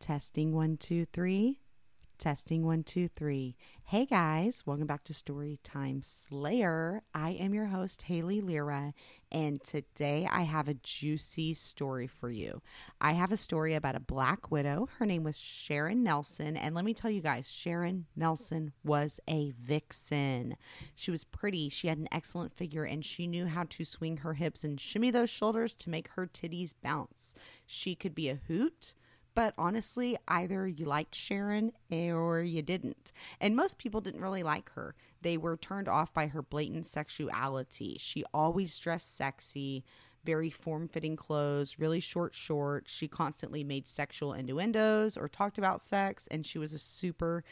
Testing one, two, three. Testing one, two, three. Hey guys, welcome back to Storytime Slayer. I am your host, Haley Lyra, and today I have a juicy story for you. I have a story about a black widow. Her name was Sharon Nelson, and let me tell you guys, Sharon Nelson was a vixen. She was pretty, she had an excellent figure, and she knew how to swing her hips and shimmy those shoulders to make her titties bounce. She could be a hoot but honestly, either you liked Sharon or you didn't. And most people didn't really like her. They were turned off by her blatant sexuality. She always dressed sexy, very form fitting clothes, really short shorts. She constantly made sexual innuendos or talked about sex, and she was a super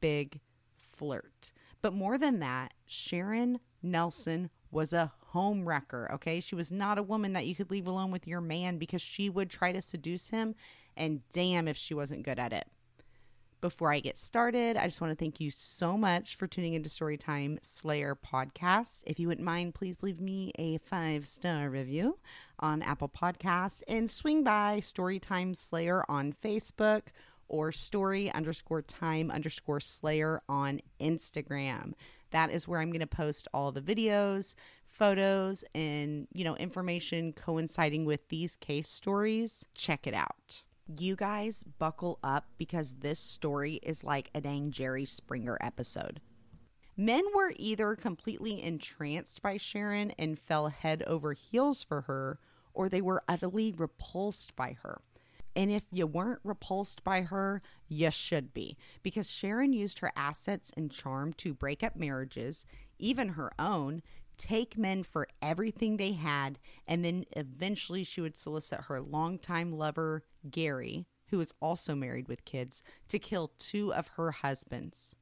big flirt. But more than that, Sharon Nelson was a home wrecker, okay? She was not a woman that you could leave alone with your man because she would try to seduce him and damn if she wasn't good at it. Before I get started, I just want to thank you so much for tuning into Storytime Slayer podcast. If you wouldn't mind, please leave me a five star review on Apple Podcasts and swing by Storytime Slayer on Facebook or story underscore time underscore slayer on Instagram. That is where I'm going to post all the videos, photos, and, you know, information coinciding with these case stories. Check it out. You guys buckle up because this story is like a dang Jerry Springer episode. Men were either completely entranced by Sharon and fell head over heels for her, or they were utterly repulsed by her. And if you weren't repulsed by her, you should be, because Sharon used her assets and charm to break up marriages, even her own, take men for everything they had, and then eventually she would solicit her longtime lover, Gary, who was also married with kids, to kill two of her husbands.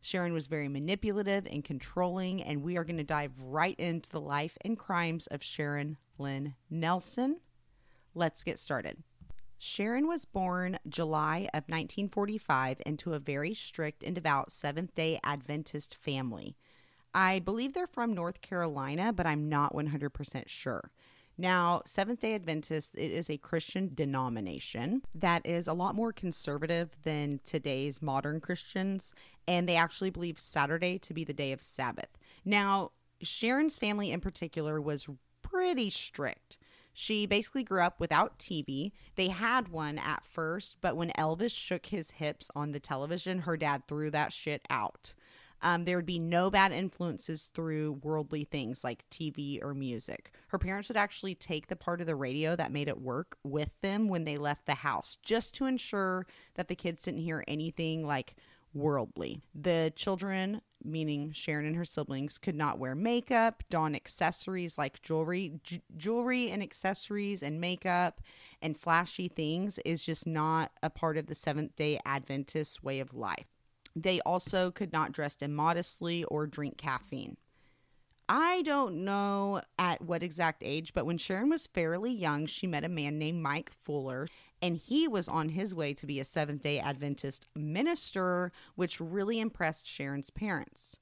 Sharon was very manipulative and controlling, and we are going to dive right into the life and crimes of Sharon Lynn Nelson. Let's get started. Sharon was born July of 1945 into a very strict and devout Seventh day Adventist family. I believe they're from North Carolina, but I'm not 100% sure. Now, Seventh day Adventist, it is a Christian denomination that is a lot more conservative than today's modern Christians, and they actually believe Saturday to be the day of Sabbath. Now, Sharon's family in particular was pretty strict. She basically grew up without TV. They had one at first, but when Elvis shook his hips on the television, her dad threw that shit out. Um, there would be no bad influences through worldly things like TV or music. Her parents would actually take the part of the radio that made it work with them when they left the house, just to ensure that the kids didn't hear anything like worldly. The children, meaning Sharon and her siblings, could not wear makeup, don accessories like jewelry. J- jewelry and accessories and makeup and flashy things is just not a part of the Seventh day Adventist way of life. They also could not dress immodestly or drink caffeine. I don't know at what exact age, but when Sharon was fairly young, she met a man named Mike Fuller, and he was on his way to be a Seventh day Adventist minister, which really impressed Sharon's parents.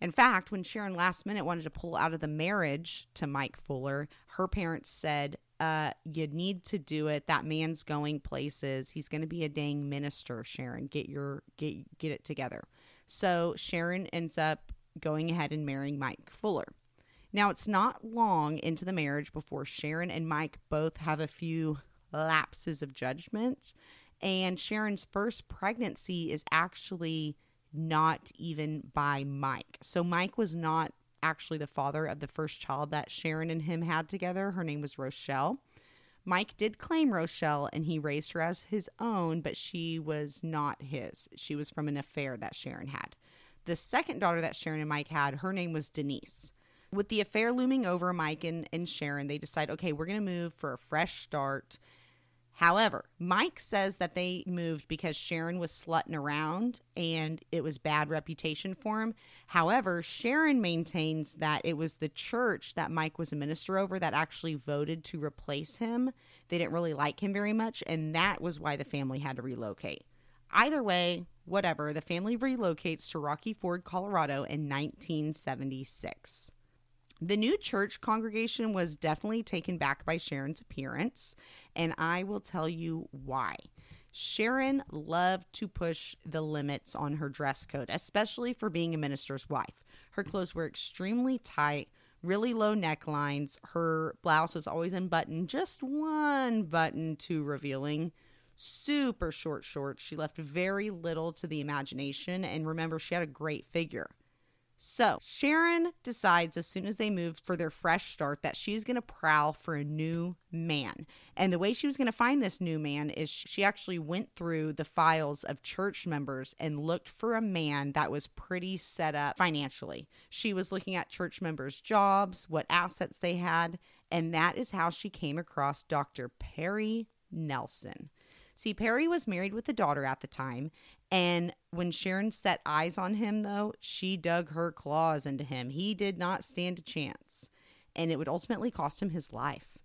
In fact, when Sharon last minute wanted to pull out of the marriage to Mike Fuller, her parents said, uh, you need to do it. That man's going places. He's going to be a dang minister, Sharon. Get your get get it together. So Sharon ends up going ahead and marrying Mike Fuller. Now it's not long into the marriage before Sharon and Mike both have a few lapses of judgment, and Sharon's first pregnancy is actually not even by Mike. So Mike was not actually the father of the first child that Sharon and him had together. Her name was Rochelle. Mike did claim Rochelle and he raised her as his own, but she was not his. She was from an affair that Sharon had. The second daughter that Sharon and Mike had, her name was Denise. With the affair looming over Mike and, and Sharon, they decide, okay, we're going to move for a fresh start However, Mike says that they moved because Sharon was slutting around and it was bad reputation for him. However, Sharon maintains that it was the church that Mike was a minister over that actually voted to replace him. They didn't really like him very much, and that was why the family had to relocate. Either way, whatever, the family relocates to Rocky Ford, Colorado in 1976. The new church congregation was definitely taken back by Sharon's appearance, and I will tell you why. Sharon loved to push the limits on her dress code, especially for being a minister's wife. Her clothes were extremely tight, really low necklines. Her blouse was always unbuttoned, just one button too revealing. Super short shorts. She left very little to the imagination. And remember, she had a great figure. So Sharon decides as soon as they moved for their fresh start that she's going to prowl for a new man. And the way she was going to find this new man is she actually went through the files of church members and looked for a man that was pretty set up financially. She was looking at church members' jobs, what assets they had, and that is how she came across Dr. Perry Nelson. See, Perry was married with a daughter at the time, and when Sharon set eyes on him, though, she dug her claws into him. He did not stand a chance, and it would ultimately cost him his life.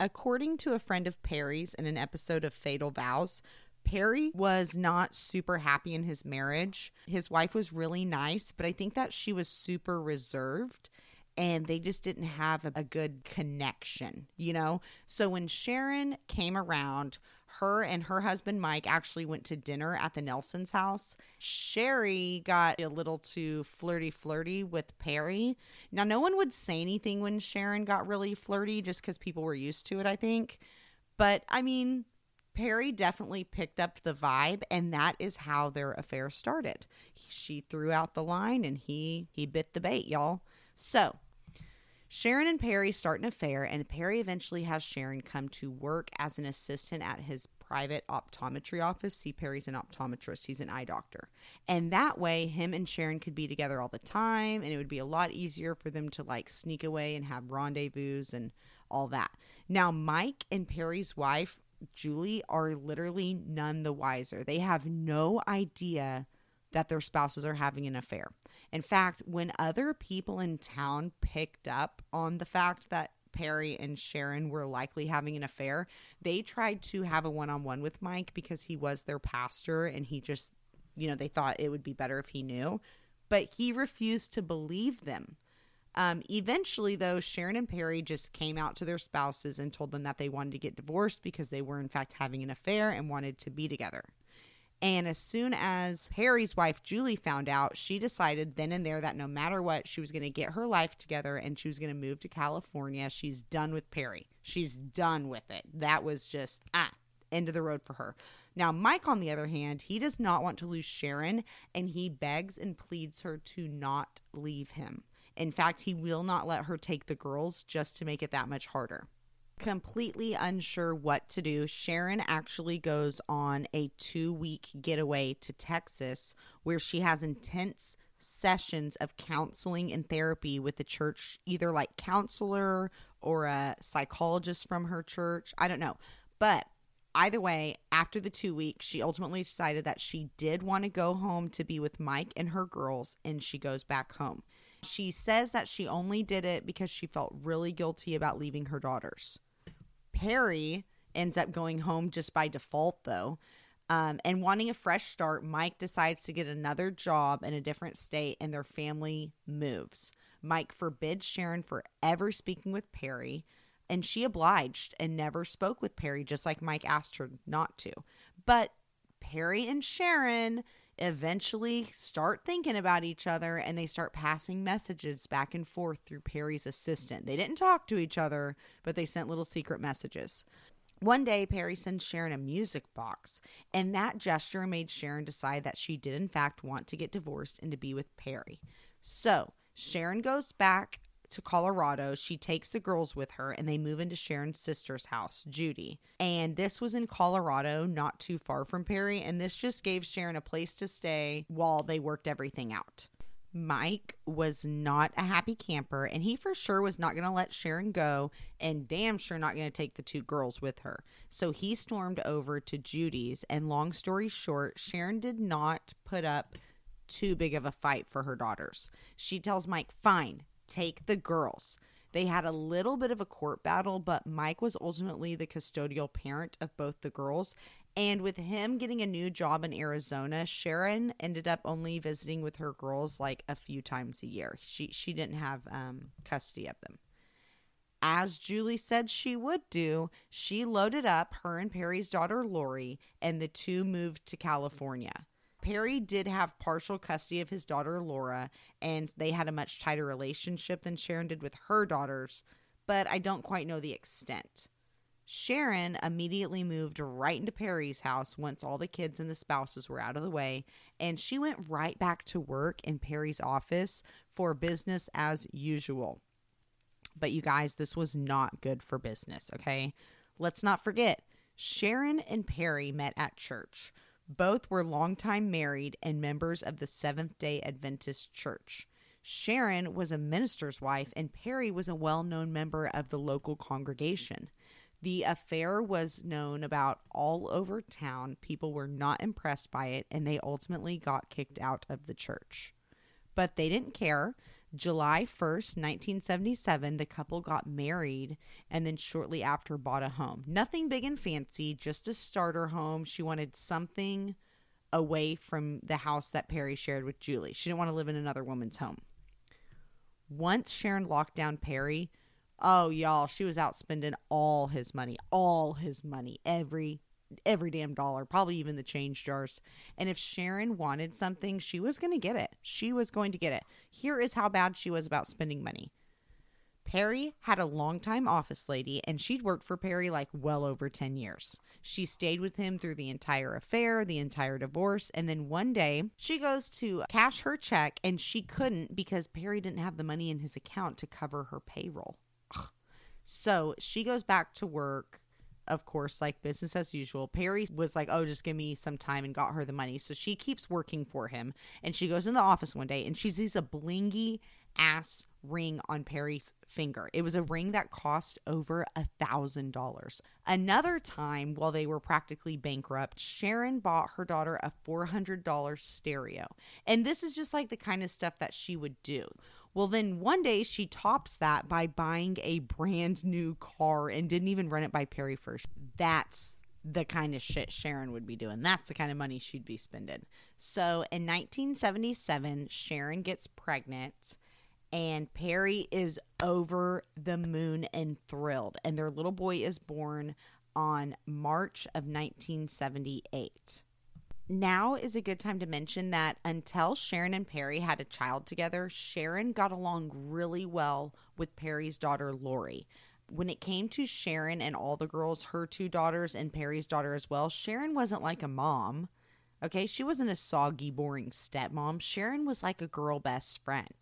According to a friend of Perry's in an episode of Fatal Vows, Perry was not super happy in his marriage. His wife was really nice, but I think that she was super reserved and they just didn't have a, good connection, you know? So when Sharon came around, her and her husband Mike actually went to dinner at the Nelson's house. Sherry got a little too flirty flirty with Perry. Now, no one would say anything when Sharon got really flirty just because people were used to it, I think. But I mean, Perry definitely picked up the vibe, and that is how their affair started. She threw out the line, and he he bit the bait, y'all. So Sharon and Perry start an affair, and Perry eventually has Sharon come to work as an assistant at his private optometry office. See, Perry's an optometrist, he's an eye doctor. And that way, him and Sharon could be together all the time, and it would be a lot easier for them to like sneak away and have rendezvous and all that. Now, Mike and Perry's wife, Julie, are literally none the wiser. They have no idea that their spouses are having an affair. In fact, when other people in town picked up on the fact that Perry and Sharon were likely having an affair, they tried to have a one on one with Mike because he was their pastor and he just, you know, they thought it would be better if he knew. But he refused to believe them. Um, eventually, though, Sharon and Perry just came out to their spouses and told them that they wanted to get divorced because they were, in fact, having an affair and wanted to be together. And as soon as Harry's wife, Julie, found out, she decided then and there that no matter what, she was going to get her life together and she was going to move to California. She's done with Perry. She's done with it. That was just, ah, end of the road for her. Now, Mike, on the other hand, he does not want to lose Sharon and he begs and pleads her to not leave him. In fact, he will not let her take the girls just to make it that much harder completely unsure what to do, Sharon actually goes on a two week getaway to Texas where she has intense sessions of counseling and therapy with the church, either like counselor or a psychologist from her church. I don't know. But either way, after the two weeks, she ultimately decided that she did want to go home to be with Mike and her girls, and she goes back home. She says that she only did it because she felt really guilty about leaving her daughters. Perry ends up going home just by default, though. Um, and wanting a fresh start, Mike decides to get another job in a different state and their family moves. Mike forbids Sharon for ever speaking with Perry, and she obliged and never spoke with Perry, just like Mike asked her not to. But Perry and Sharon eventually start thinking about each other and they start passing messages back and forth through Perry's assistant. They didn't talk to each other, but they sent little secret messages. One day, Perry sends Sharon a music box, and that gesture made Sharon decide that she did, in fact, want to get divorced and to be with Perry. So, Sharon goes back to Colorado. She takes the girls with her and they move into Sharon's sister's house, Judy. And this was in Colorado, not too far from Perry. And this just gave Sharon a place to stay while they worked everything out. Mike was not a happy camper and he for sure was not going to let Sharon go and damn sure not going to take the two girls with her. So he stormed over to Judy's and long story short, Sharon did not put up too big of a fight for her daughters. She tells Mike, "Fine, take the girls. They had a little bit of a court battle, but Mike was ultimately the custodial parent of both the girls. And with him getting a new job in Arizona, Sharon ended up only visiting with her girls like a few times a year. She she didn't have um, custody of them. as Julie said she would do, she loaded up her and Perry's daughter Lori, and the two moved to California. Perry did have partial custody of his daughter Laura, and they had a much tighter relationship than Sharon did with her daughters, but I don't quite know the extent. Sharon immediately moved right into Perry's house once all the kids and the spouses were out of the way, and she went right back to work in Perry's office for business as usual. But you guys, this was not good for business, okay? Let's not forget, Sharon and Perry met at church. Both were longtime married and members of the Seventh day Adventist Church. Sharon was a minister's wife, and Perry was a well known member of the local congregation. The affair was known about all over town. People were not impressed by it, and they ultimately got kicked out of the church. But they didn't care. July 1st, 1977, the couple got married and then shortly after bought a home. Nothing big and fancy, just a starter home. She wanted something away from the house that Perry shared with Julie. She didn't want to live in another woman's home. Once Sharon locked down Perry, oh y'all, she was out spending all his money, all his money, every every damn dollar, probably even the change jars. And if Sharon wanted something, she was going to get it. She was going to get it. Here is how bad she was about spending money. Perry had a longtime office lady, and she'd worked for Perry like well over 10 years. She stayed with him through the entire affair, the entire divorce, and then one day she goes to cash her check, and she couldn't because Perry didn't have the money in his account to cover her payroll. So she goes back to work of course, like business as usual. Perry was like, oh, just give me some time and got her the money. So she keeps working for him. And she goes in the office one day and she sees a blingy ass ring on Perry's finger. It was a ring that cost over a thousand dollars. Another time, while they were practically bankrupt, Sharon bought her daughter a $400 stereo. And this is just like the kind of stuff that she would do. Well, then one day she tops that by buying a brand new car and didn't even run it by Perry first. That's the kind of shit Sharon would be doing. That's the kind of money she'd be spending. So in 1977, Sharon gets pregnant and Perry is over the moon and thrilled. And their little boy is born on March of 1978 now is a good time to mention that until Sharon and Perry had a child together, Sharon got along really well with Perry's daughter, Lori. When it came to Sharon and all the girls, her two daughters and Perry's daughter as well, Sharon wasn't like a mom. Okay, she wasn't a soggy, boring stepmom. Sharon was like a girl best friend.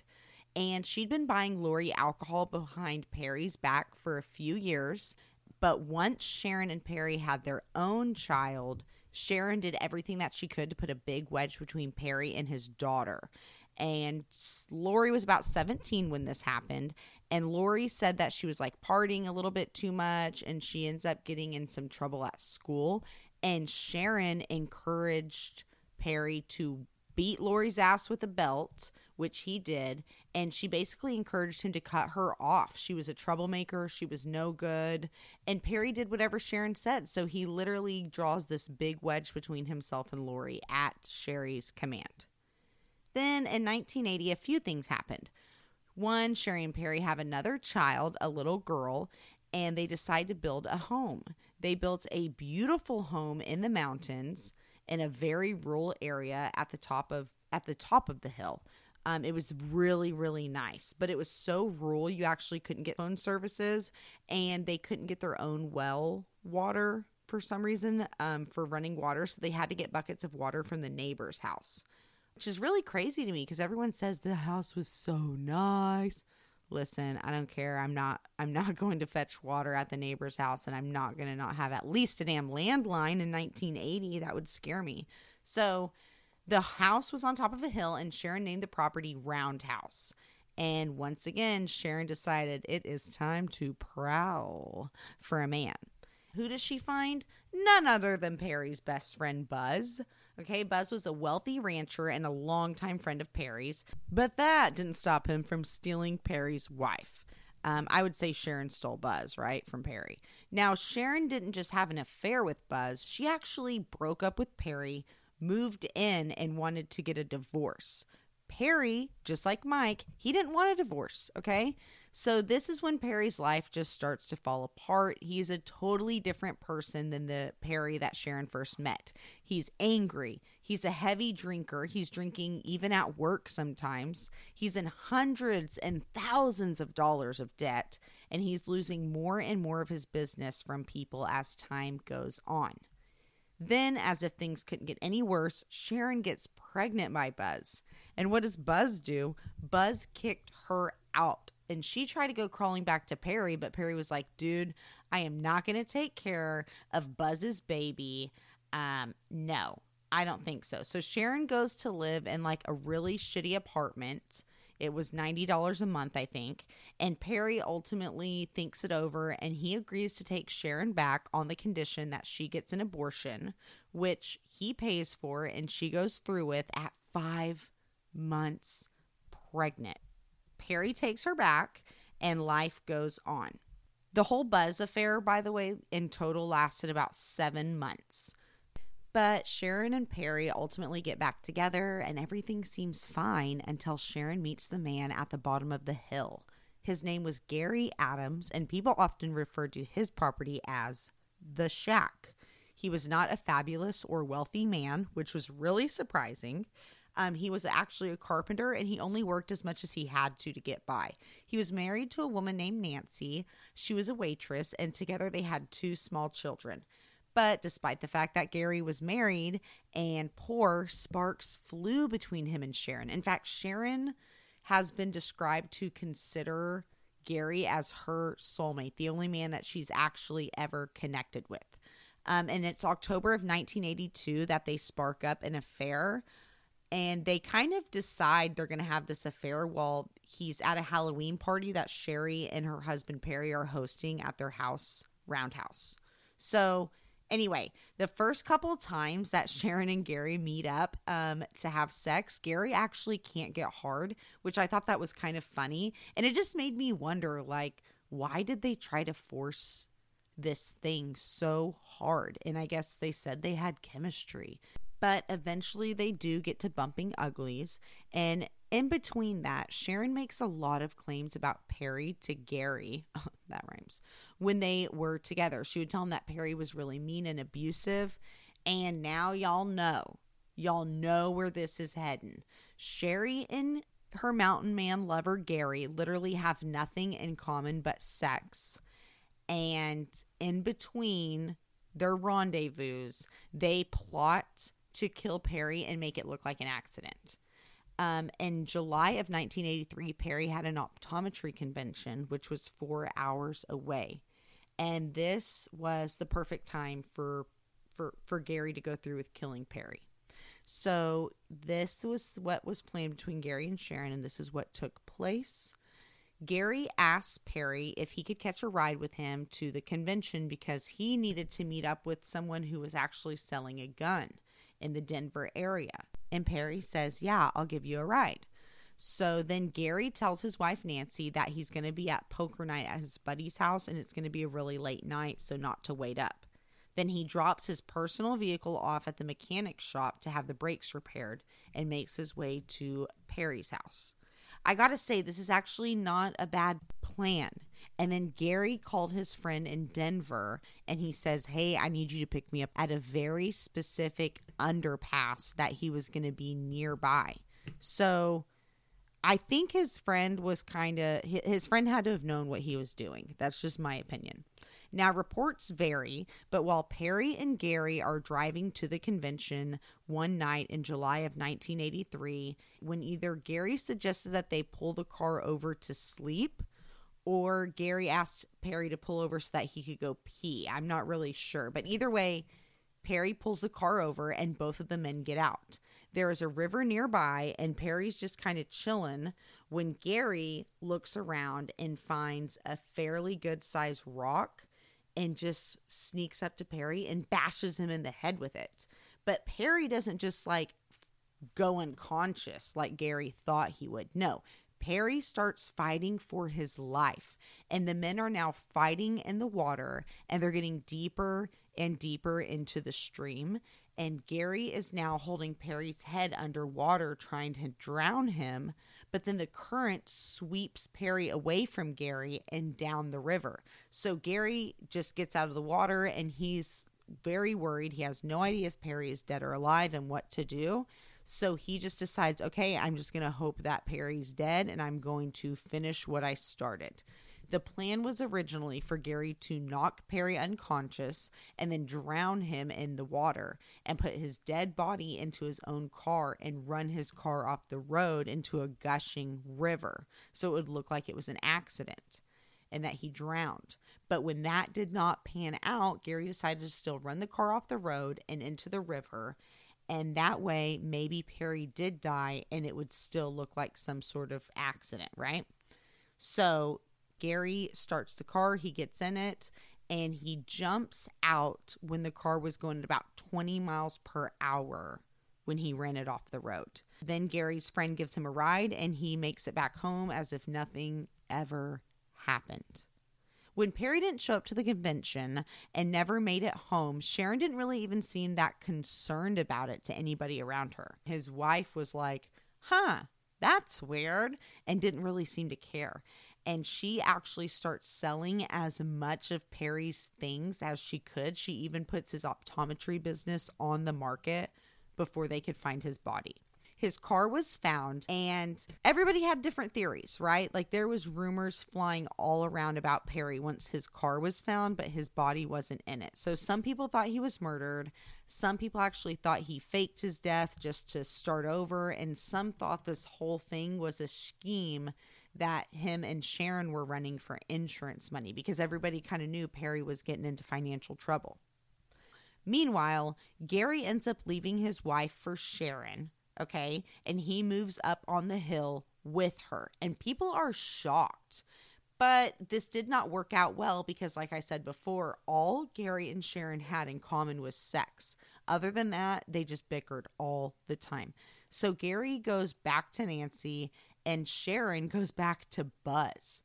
And she'd been buying Lori alcohol behind Perry's back for a few years. But once Sharon and Perry had their own child, Sharon did everything that she could to put a big wedge between Perry and his daughter. And Lori was about 17 when this happened. And Lori said that she was like partying a little bit too much and she ends up getting in some trouble at school. And Sharon encouraged Perry to beat Lori's ass with a belt, which he did, and she basically encouraged him to cut her off. She was a troublemaker, she was no good, and Perry did whatever Sharon said. So he literally draws this big wedge between himself and Lori at Sherry's command. Then in 1980, a few things happened. One, Sherry and Perry have another child, a little girl, and they decide to build a home. They built a beautiful home in the mountains in a very rural area at the top of at the top of the hill. Um, it was really, really nice, but it was so rural you actually couldn't get phone services, and they couldn't get their own well water for some reason um, for running water. So they had to get buckets of water from the neighbor's house, which is really crazy to me because everyone says the house was so nice. Listen i don't care. I'm not i'm not going to fetch water at the neighbor's house and i'm not going to not have at least a damn landline in 1980 that would scare me. So the house was on top of a hill and sharon named the property roundhouse. And once again sharon decided it is time to prowl for a man. Who does she find? None other than perry's best friend buzz. Okay, Buzz was a wealthy rancher and a longtime friend of Perry's, but that didn't stop him from stealing Perry's wife. Um, I would say Sharon stole Buzz, right, from Perry. Now, Sharon didn't just have an affair with Buzz, she actually broke up with Perry, moved in, and wanted to get a divorce. Perry, just like Mike, he didn't want a divorce, okay? So, this is when Perry's life just starts to fall apart. He's a totally different person than the Perry that Sharon first met. He's angry. He's a heavy drinker. He's drinking even at work sometimes. He's in hundreds and thousands of dollars of debt, and he's losing more and more of his business from people as time goes on. Then, as if things couldn't get any worse, Sharon gets pregnant by Buzz. And what does Buzz do? Buzz kicked her out and she tried to go crawling back to Perry, but Perry was like, dude, I am not going to take care of Buzz's baby. Um, no, I don't think so. So Sharon goes to live in like a really shitty apartment. It was $90 a month, I think. And Perry ultimately thinks it over and he agrees to take Sharon back on the condition that she gets an abortion, which he pays for and she goes through with at five months pregnant. Perry takes her back, and life goes on. The whole Buzz affair, by the way, in total lasted about seven months. But Sharon and Perry ultimately get back together, and everything seems fine until Sharon meets the man at the bottom of the hill. His name was Gary Adams, and people often referred to his property as the shack. He was not a fabulous or wealthy man, which was really surprising. Um, he was actually a carpenter and he only worked as much as he had to to get by. He was married to a woman named Nancy. She was a waitress, and together they had two small children. But despite the fact that Gary was married and poor, sparks flew between him and Sharon. In fact, Sharon has been described to consider Gary as her soulmate, the only man that she's actually ever connected with. Um, and it's October of 1982 that they spark up an affair and they kind of decide they're going to have this affair while he's at a Halloween party that Sherry and her husband Perry are hosting at their house, Roundhouse. So, anyway, the first couple times that Sharon and Gary meet up um, to have sex, Gary actually can't get hard, which I thought that was kind of funny. And it just made me wonder, like, why did they try to force this thing so hard? And I guess they said they had chemistry but eventually they do get to bumping uglies. And in between that, Sharon makes a lot of claims about Perry to Gary. That rhymes. When they were together, she would tell him that Perry was really mean and abusive. And now y'all know. Y'all know where this is heading. Sherry and her mountain man lover Gary literally have nothing in common but sex. And in between their rendezvous, they plot to kill Perry and make it look like an accident. Um, in July of 1983, Perry had an optometry convention, which was four hours away. And this was the perfect time for, for, for Gary to go through with killing Perry. So, this was what was planned between Gary and Sharon, and this is what took place. Gary asked Perry if he could catch a ride with him to the convention because he needed to meet up with someone who was actually selling a gun in the Denver area. And Perry says, Yeah, I'll give you a ride. So then Gary tells his wife Nancy that he's going to be at poker night at his buddy's house and it's going to be a really late night, so not to wait up. Then he drops his personal vehicle off at the mechanic shop to have the brakes repaired and makes his way to Perry's house. I got to say, this is actually not a bad plan. And then Gary called his friend in Denver and he says, Hey, I need you to pick me up at a very specific underpass that he was going to be nearby. So I think his friend was kind of, his friend had to have known what he was doing. That's just my opinion. Now, reports vary, but while Perry and Gary are driving to the convention one night in July of 1983, when either Gary suggested that they pull the car over to sleep or Gary asked Perry to pull over so that he could go pee. I'm not really sure. But either way, Perry pulls the car over and both of the men get out. There is a river nearby, and Perry's just kind of chilling when Gary looks around and finds a fairly good sized rock and just sneaks up to Perry and bashes him in the head with it. But Perry doesn't just like go unconscious like Gary thought he would. No, Perry starts fighting for his life, and the men are now fighting in the water and they're getting deeper and deeper into the stream. And Gary is now holding Perry's head underwater, trying to drown him. but then the current sweeps Perry away from Gary and down the river. So Gary just gets out of the water and he's very worried. He has no idea if Perry is dead or alive and what to do. So he just decides, okay, I'm just going to hope that Perry's dead and I'm going to finish what I started. The plan was originally for Gary to knock Perry unconscious and then drown him in the water and put his dead body into his own car and run his car off the road into a gushing river so it would look like it was an accident and that he drowned. But when that did not pan out, Gary decided to still run the car off the road and into the river. And that way, maybe Perry did die and it would still look like some sort of accident, right? So Gary starts the car, he gets in it, and he jumps out when the car was going at about 20 miles per hour when he ran it off the road. Then Gary's friend gives him a ride and he makes it back home as if nothing ever happened. When Perry didn't show up to the convention and never made it home, Sharon didn't really even seem that concerned about it to anybody around her. His wife was like, huh, that's weird, and didn't really seem to care and she actually starts selling as much of Perry's things as she could. She even puts his optometry business on the market before they could find his body. His car was found and everybody had different theories, right? Like there was rumors flying all around about Perry once his car was found, but his body wasn't in it. So some people thought he was murdered. Some people actually thought he faked his death just to start over, and some thought this whole thing was a scheme that him and Sharon were running for insurance money because everybody kind of knew Perry was getting into financial trouble. Meanwhile, Gary ends up leaving his wife for Sharon, okay, and he moves up on the hill with her. And people are shocked. But this did not work out well because, like I said before, all Gary and Sharon had in common was sex. Other than that, they just bickered all the time. So Gary goes back to Nancy and Sharon goes back to Buzz.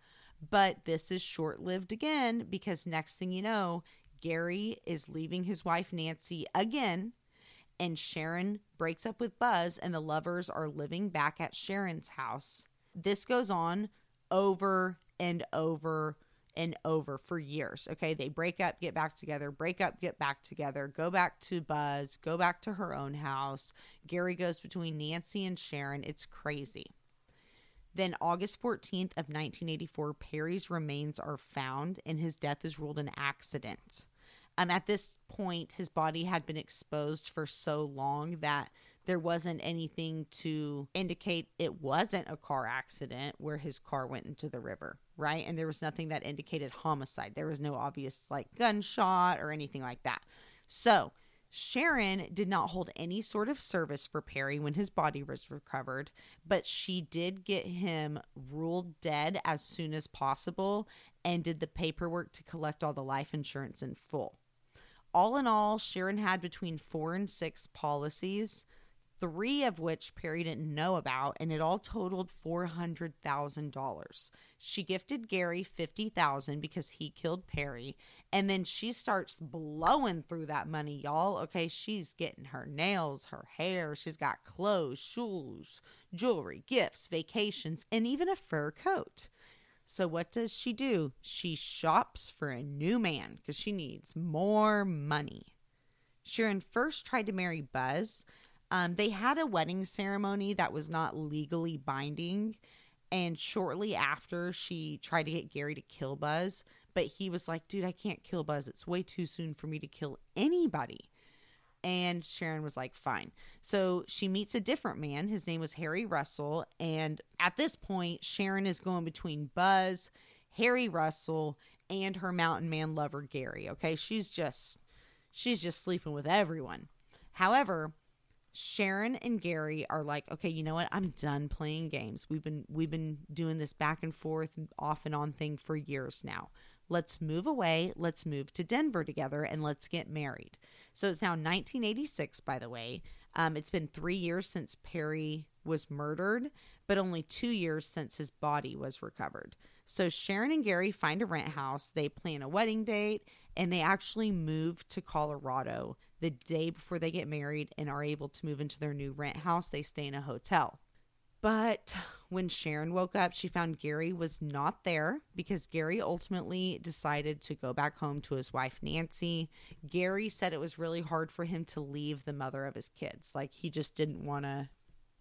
But this is short lived again because next thing you know, Gary is leaving his wife Nancy again, and Sharon breaks up with Buzz, and the lovers are living back at Sharon's house. This goes on over and over and over for years. Okay, they break up, get back together, break up, get back together, go back to Buzz, go back to her own house. Gary goes between Nancy and Sharon. It's crazy. Then, August 14th of 1984, Perry's remains are found and his death is ruled an accident. Um, at this point, his body had been exposed for so long that there wasn't anything to indicate it wasn't a car accident where his car went into the river, right? And there was nothing that indicated homicide. There was no obvious like gunshot or anything like that. So, Sharon did not hold any sort of service for Perry when his body was recovered, but she did get him ruled dead as soon as possible and did the paperwork to collect all the life insurance in full. All in all, Sharon had between four and six policies, three of which Perry didn't know about, and it all totaled $400,000. She gifted Gary 50000 because he killed Perry, and then she starts blowing through that money, y'all. Okay, she's getting her nails, her hair, she's got clothes, shoes, jewelry, gifts, vacations, and even a fur coat. So, what does she do? She shops for a new man because she needs more money. Sharon first tried to marry Buzz. Um, they had a wedding ceremony that was not legally binding. And shortly after, she tried to get Gary to kill Buzz. But he was like, dude, I can't kill Buzz. It's way too soon for me to kill anybody. And Sharon was like, fine. So she meets a different man. His name was Harry Russell. And at this point, Sharon is going between Buzz, Harry Russell, and her mountain man lover, Gary. Okay. She's just, she's just sleeping with everyone. However, Sharon and Gary are like, okay, you know what? I'm done playing games. We've been we've been doing this back and forth, off and on thing for years now. Let's move away. Let's move to Denver together and let's get married. So it's now 1986, by the way. Um, it's been three years since Perry was murdered, but only two years since his body was recovered. So Sharon and Gary find a rent house. They plan a wedding date and they actually move to Colorado the day before they get married and are able to move into their new rent house. They stay in a hotel. But when Sharon woke up, she found Gary was not there because Gary ultimately decided to go back home to his wife, Nancy. Gary said it was really hard for him to leave the mother of his kids. Like he just didn't want to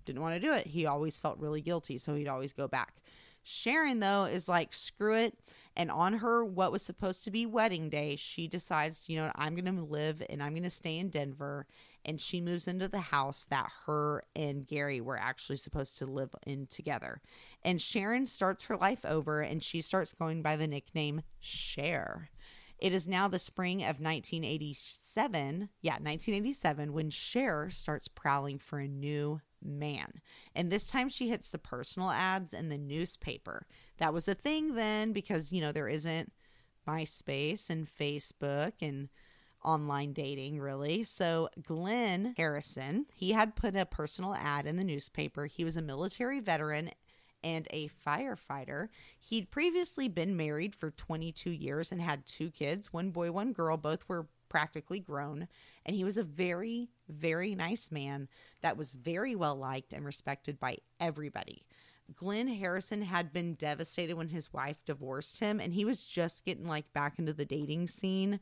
didn't want to do it. He always felt really guilty, so he'd always go back. Sharon though is like screw it and on her what was supposed to be wedding day, she decides, you know, I'm going to live and I'm going to stay in Denver and she moves into the house that her and Gary were actually supposed to live in together. And Sharon starts her life over and she starts going by the nickname Cher. It is now the spring of 1987, yeah, 1987, when Cher starts prowling for a new man. And this time she hits the personal ads in the newspaper. That was a thing then because, you know, there isn't MySpace and Facebook and online dating, really. So, Glenn Harrelson, he had put a personal ad in the newspaper. He was a military veteran and a firefighter. He'd previously been married for 22 years and had two kids one boy, one girl. Both were practically grown. And he was a very, very nice man that was very well liked and respected by everybody. Glenn Harrelson had been devastated when his wife divorced him, and he was just getting like back into the dating scene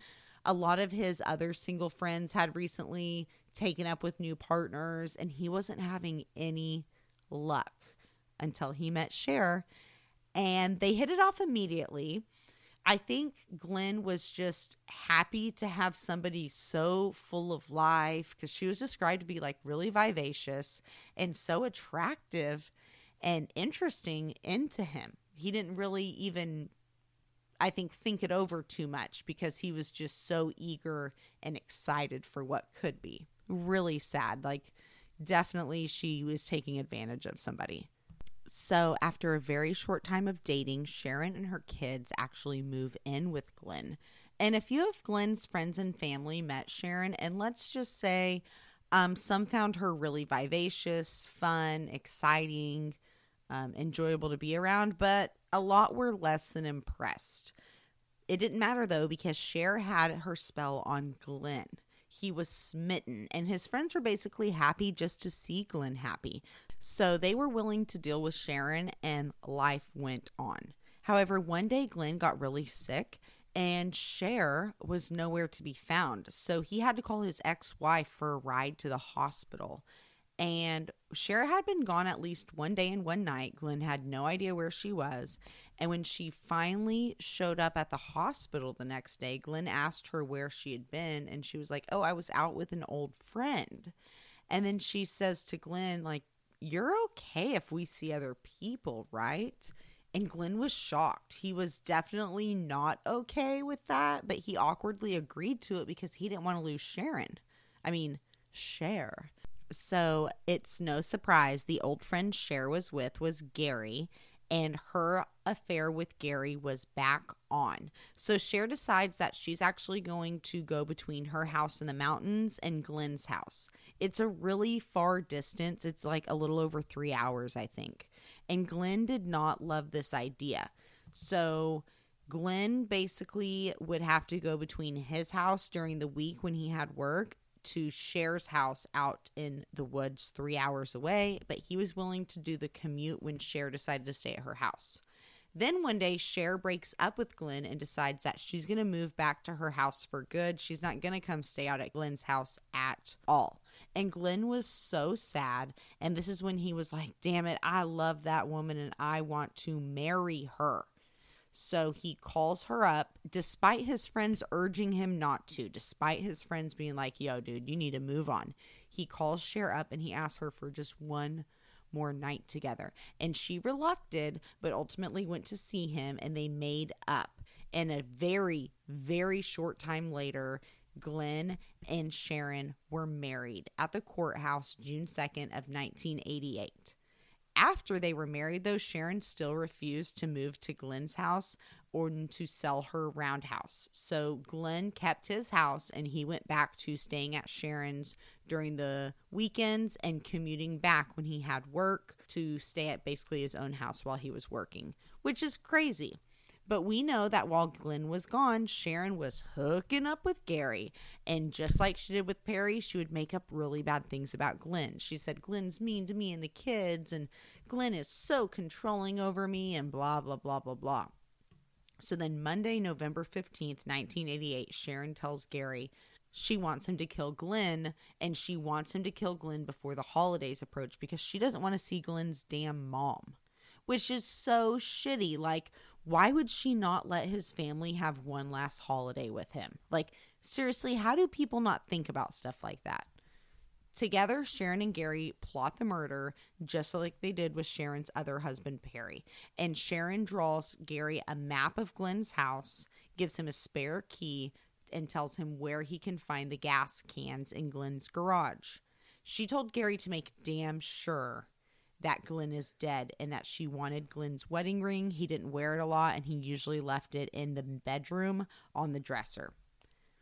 a lot of his other single friends had recently taken up with new partners, and he wasn't having any luck until he met Cher. And they hit it off immediately. I think Glenn was just happy to have somebody so full of life because she was described to be like really vivacious and so attractive and interesting into him. He didn't really even I think, think it over too much because he was just so eager and excited for what could be. Really sad. Like, definitely she was taking advantage of somebody. So, after a very short time of dating, Sharon and her kids actually move in with Glenn. And a few of Glenn's friends and family met Sharon, and let's just say um, some found her really vivacious, fun, exciting, um, enjoyable to be around, but a lot were less than impressed. It didn't matter though, because Cher had her spell on Glenn. He was smitten, and his friends were basically happy just to see Glenn happy. So they were willing to deal with Sharon, and life went on. However, one day Glenn got really sick, and Cher was nowhere to be found. So he had to call his ex wife for a ride to the hospital. And Cher had been gone at least one day and one night. Glenn had no idea where she was. And when she finally showed up at the hospital the next day, Glenn asked her where she had been. And she was like, Oh, I was out with an old friend. And then she says to Glenn, like, You're okay if we see other people, right? And Glenn was shocked. He was definitely not okay with that, but he awkwardly agreed to it because he didn't want to lose Sharon. I mean, Cher. So it's no surprise the old friend Cher was with was Gary, and her affair with Gary was back on. So Cher decides that she's actually going to go between her house in the mountains and Glenn's house. It's a really far distance, it's like a little over three hours, I think. And Glenn did not love this idea. So Glenn basically would have to go between his house during the week when he had work to Cher's house out in the woods three hours away, but he was willing to do the commute when Cher decided to stay at her house. Then one day, Cher breaks up with Glenn and decides that she's going to move back to her house for good. She's not going to come stay out at Glenn's house at all. And Glenn was so sad. And this is when he was like, damn it, I love that woman and I want to marry her. So he calls her up, despite his friends urging him not to, despite his friends being like, yo, dude, you need to move on. He calls Cher up and he asks her for just one more night together. And she relucted, but ultimately went to see him and they made up. And a very, very short time later, Glenn and Sharon were married at the courthouse June 2nd of 1988 after they were married, though, Sharon still refused to move to Glenn's house or to sell her roundhouse. So Glenn kept his house and he went back to staying at Sharon's during the weekends and commuting back when he had work to stay at basically his own house while he was working, which is crazy. But we know that while Glenn was gone, Sharon was hooking up with Gary. And just like she did with Perry, she would make up really bad things about Glenn. She said, Glenn's mean to me and the kids, and Glenn is so controlling over me, and blah, blah, blah, blah, blah. So then, Monday, November 15th, 1988, Sharon tells Gary she wants him to kill Glenn, and she wants him to kill Glenn before the holidays approach because she doesn't want to see Glenn's damn mom, which is so shitty. Like, why would she not let his family have one last holiday with him? Like, seriously, how do people not think about stuff like that? Together, Sharon and Gary plot the murder just like they did with Sharon's other husband, Perry. And Sharon draws Gary a map of Glenn's house, gives him a spare key, and tells him where he can find the gas cans in Glenn's garage. She told Gary to make damn sure that Glenn is dead and that she wanted Glenn's wedding ring. He didn't wear it a lot and he usually left it in the bedroom on the dresser.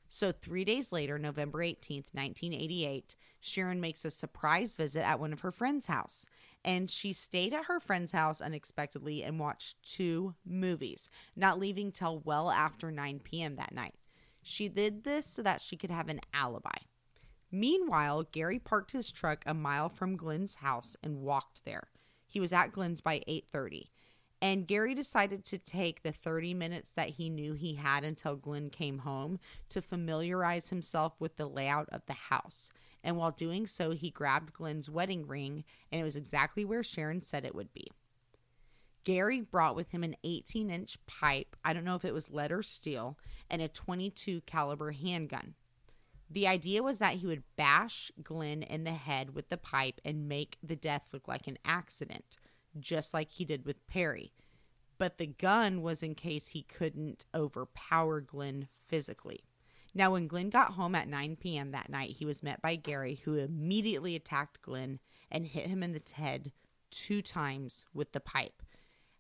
So, three days later, November 18th, 1988, Sharon makes a surprise visit at one of her friend's house. And she stayed at her friend's house unexpectedly and watched two movies, not leaving till well after 9 p.m. that night. She did this so that she could have an alibi. Meanwhile, Gary parked his truck a mile from Glenn's house and walked there. He was at Glenn's by 8:30. And Gary decided to take the 30 minutes that he knew he had until Glenn came home to familiarize himself with the layout of the house. And while doing so, he grabbed Glenn's wedding ring, and it was exactly where Sharon said it would be. Gary brought with him an 18 inch pipe, I don't know if it was lead or steel, and a 22 caliber handgun. The idea was that he would bash Glenn in the head with the pipe and make the death look like an accident, just like he did with Perry. But the gun was in case he couldn't overpower Glenn physically. Now, when Glenn got home at 9 p.m. that night, he was met by Gary, who immediately attacked Glenn and hit him in the head two times with the pipe.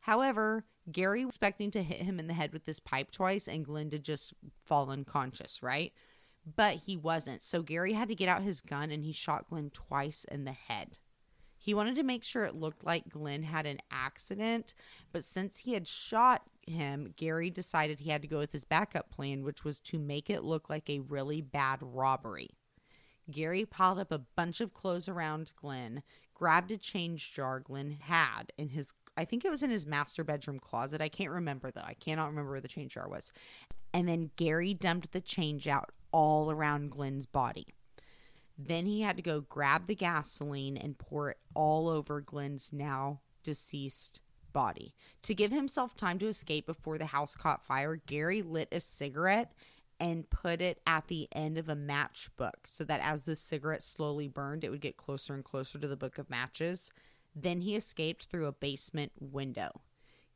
However, Gary was expecting to hit him in the head with this pipe twice and Glenn to just fall unconscious, right? But he wasn't. So Gary had to get out his gun and he shot Glenn twice in the head. He wanted to make sure it looked like Glenn had an accident, but since he had shot him, Gary decided he had to go with his backup plan, which was to make it look like a really bad robbery. Gary piled up a bunch of clothes around Glenn, grabbed a change jar Glenn had in his I think it was in his master bedroom closet. I can't remember though. I cannot remember where the change jar was. And then Gary dumped the change out all around Glenn's body. Then he had to go grab the gasoline and pour it all over Glenn's now deceased body. To give himself time to escape before the house caught fire, Gary lit a cigarette and put it at the end of a matchbook so that as the cigarette slowly burned, it would get closer and closer to the book of matches. Then he escaped through a basement window.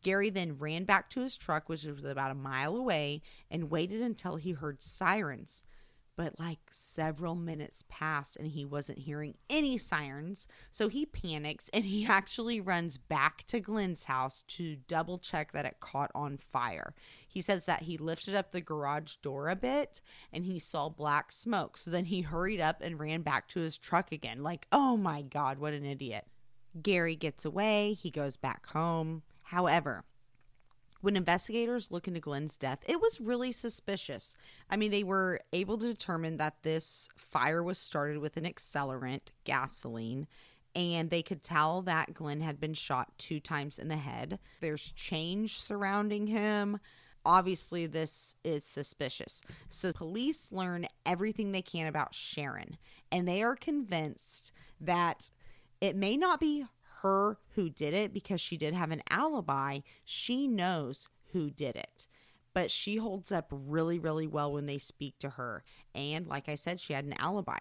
Gary then ran back to his truck, which was about a mile away, and waited until he heard sirens but like several minutes passed and he wasn't hearing any sirens. So he panics and he actually runs back to Glenn's house to double check that it caught on fire. He says that he lifted up the garage door a bit and he saw black smoke. So then he hurried up and ran back to his truck again. Like, oh my God, what an idiot. Gary gets away. He goes back home. However, when investigators look into Glenn's death, it was really suspicious. I mean, they were able to determine that this fire was started with an accelerant, gasoline, and they could tell that Glenn had been shot two times in the head. There's change surrounding him. Obviously, this is suspicious. So, police learn everything they can about Sharon, and they are convinced that it may not be her who did it because she did have an alibi. She knows who did it. But she holds up really, really well when they speak to her. And like I said, she had an alibi.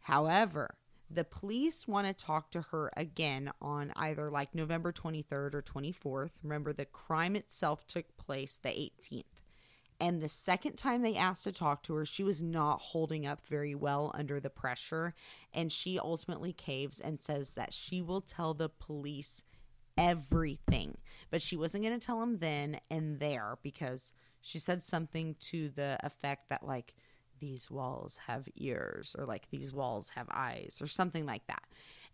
However, the police want to talk to her again on either like November 23rd or 24th. Remember, the crime itself took place the 18th. And the second time they asked to talk to her, she was not holding up very well under the pressure. And she ultimately caves and says that she will tell the police everything. But she wasn't going to tell them then and there because she said something to the effect that, like, these walls have ears or like these walls have eyes or something like that.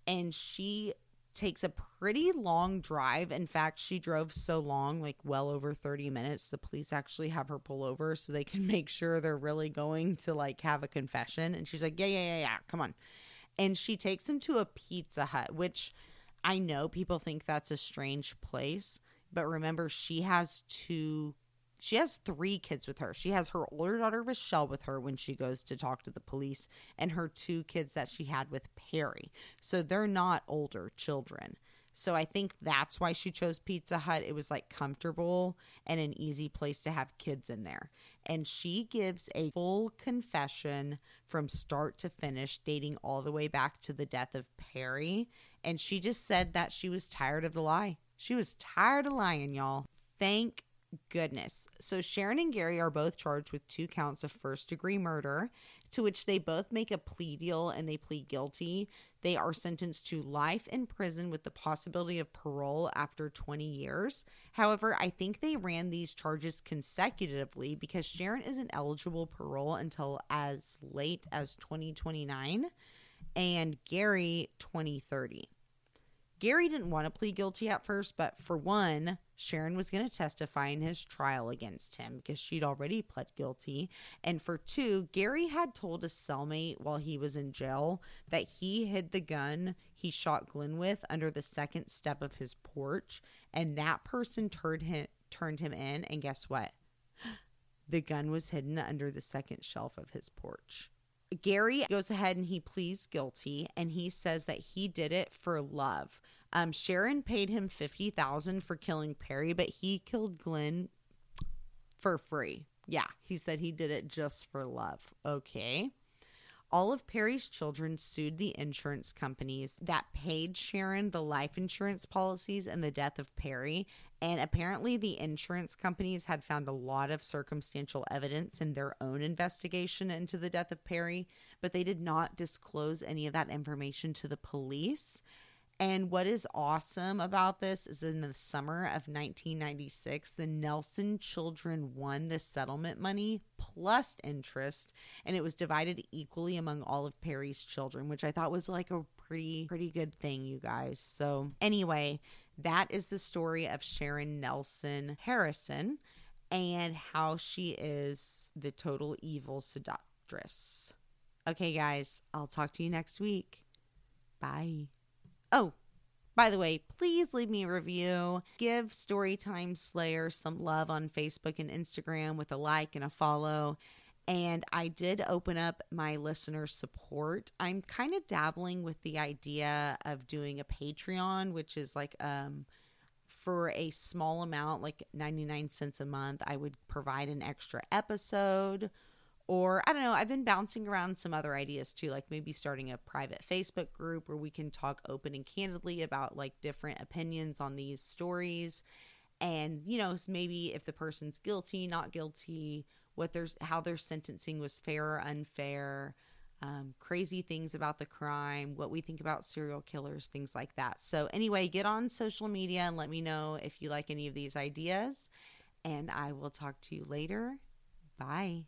And she takes a pretty long drive. In fact, she drove so long, like well over 30 minutes. The police actually have her pull over so they can make sure they're really going to like have a confession. And she's like, Yeah, yeah, yeah, yeah, come on. And she takes him to a Pizza Hut, which I know people think that's a strange place. But remember, she has two she has three kids with her. She has her older daughter Michelle with her when she goes to talk to the police, and her two kids that she had with Perry. So they're not older children. So I think that's why she chose Pizza Hut. It was like comfortable and an easy place to have kids in there. And she gives a full confession from start to finish, dating all the way back to the death of Perry. And she just said that she was tired of the lie. She was tired of lying, y'all. Thank goodness. So Sharon and Gary are both charged with two counts of first degree murder, to which they both make a plea deal and they plead guilty. They are sentenced to life in prison with the possibility of parole after 20 years. However, I think they ran these charges consecutively because Sharon isn't eligible parole until as late as 2029 and Gary 2030. Gary didn't want to plead guilty at first, but for one, Sharon was going to testify in his trial against him because she'd already pled guilty. And for two, Gary had told a cellmate while he was in jail that he hid the gun he shot Glenn with under the second step of his porch. And that person turned him, turned him in. And guess what? The gun was hidden under the second shelf of his porch. Gary goes ahead and he pleads guilty and he says that he did it for love. Um, Sharon paid him fifty thousand for killing Perry, but he killed Glenn for free. Yeah, he said he did it just for love. Okay. All of Perry's children sued the insurance companies that paid Sharon the life insurance policies and the death of Perry. And apparently, the insurance companies had found a lot of circumstantial evidence in their own investigation into the death of Perry, but they did not disclose any of that information to the police. And what is awesome about this is in the summer of 1996, the Nelson children won the settlement money plus interest, and it was divided equally among all of Perry's children, which I thought was like a pretty, pretty good thing, you guys. So, anyway, that is the story of Sharon Nelson Harrelson and how she is the total evil seductress. Okay, guys, I'll talk to you next week. Bye. Oh, by the way, please leave me a review. Give Storytime Slayer some love on Facebook and Instagram with a like and a follow. And I did open up my listener support. I'm kind of dabbling with the idea of doing a Patreon, which is like um for a small amount, like 99 cents a month, I would provide an extra episode or I don't know, I've been bouncing around some other ideas too, like maybe starting a private Facebook group where we can talk open and candidly about like different opinions on these stories. And, you know, maybe if the person's guilty, not guilty, what there's how their sentencing was fair or unfair, um, crazy things about the crime, what we think about serial killers, things like that. So, anyway, get on social media and let me know if you like any of these ideas. And I will talk to you later. Bye.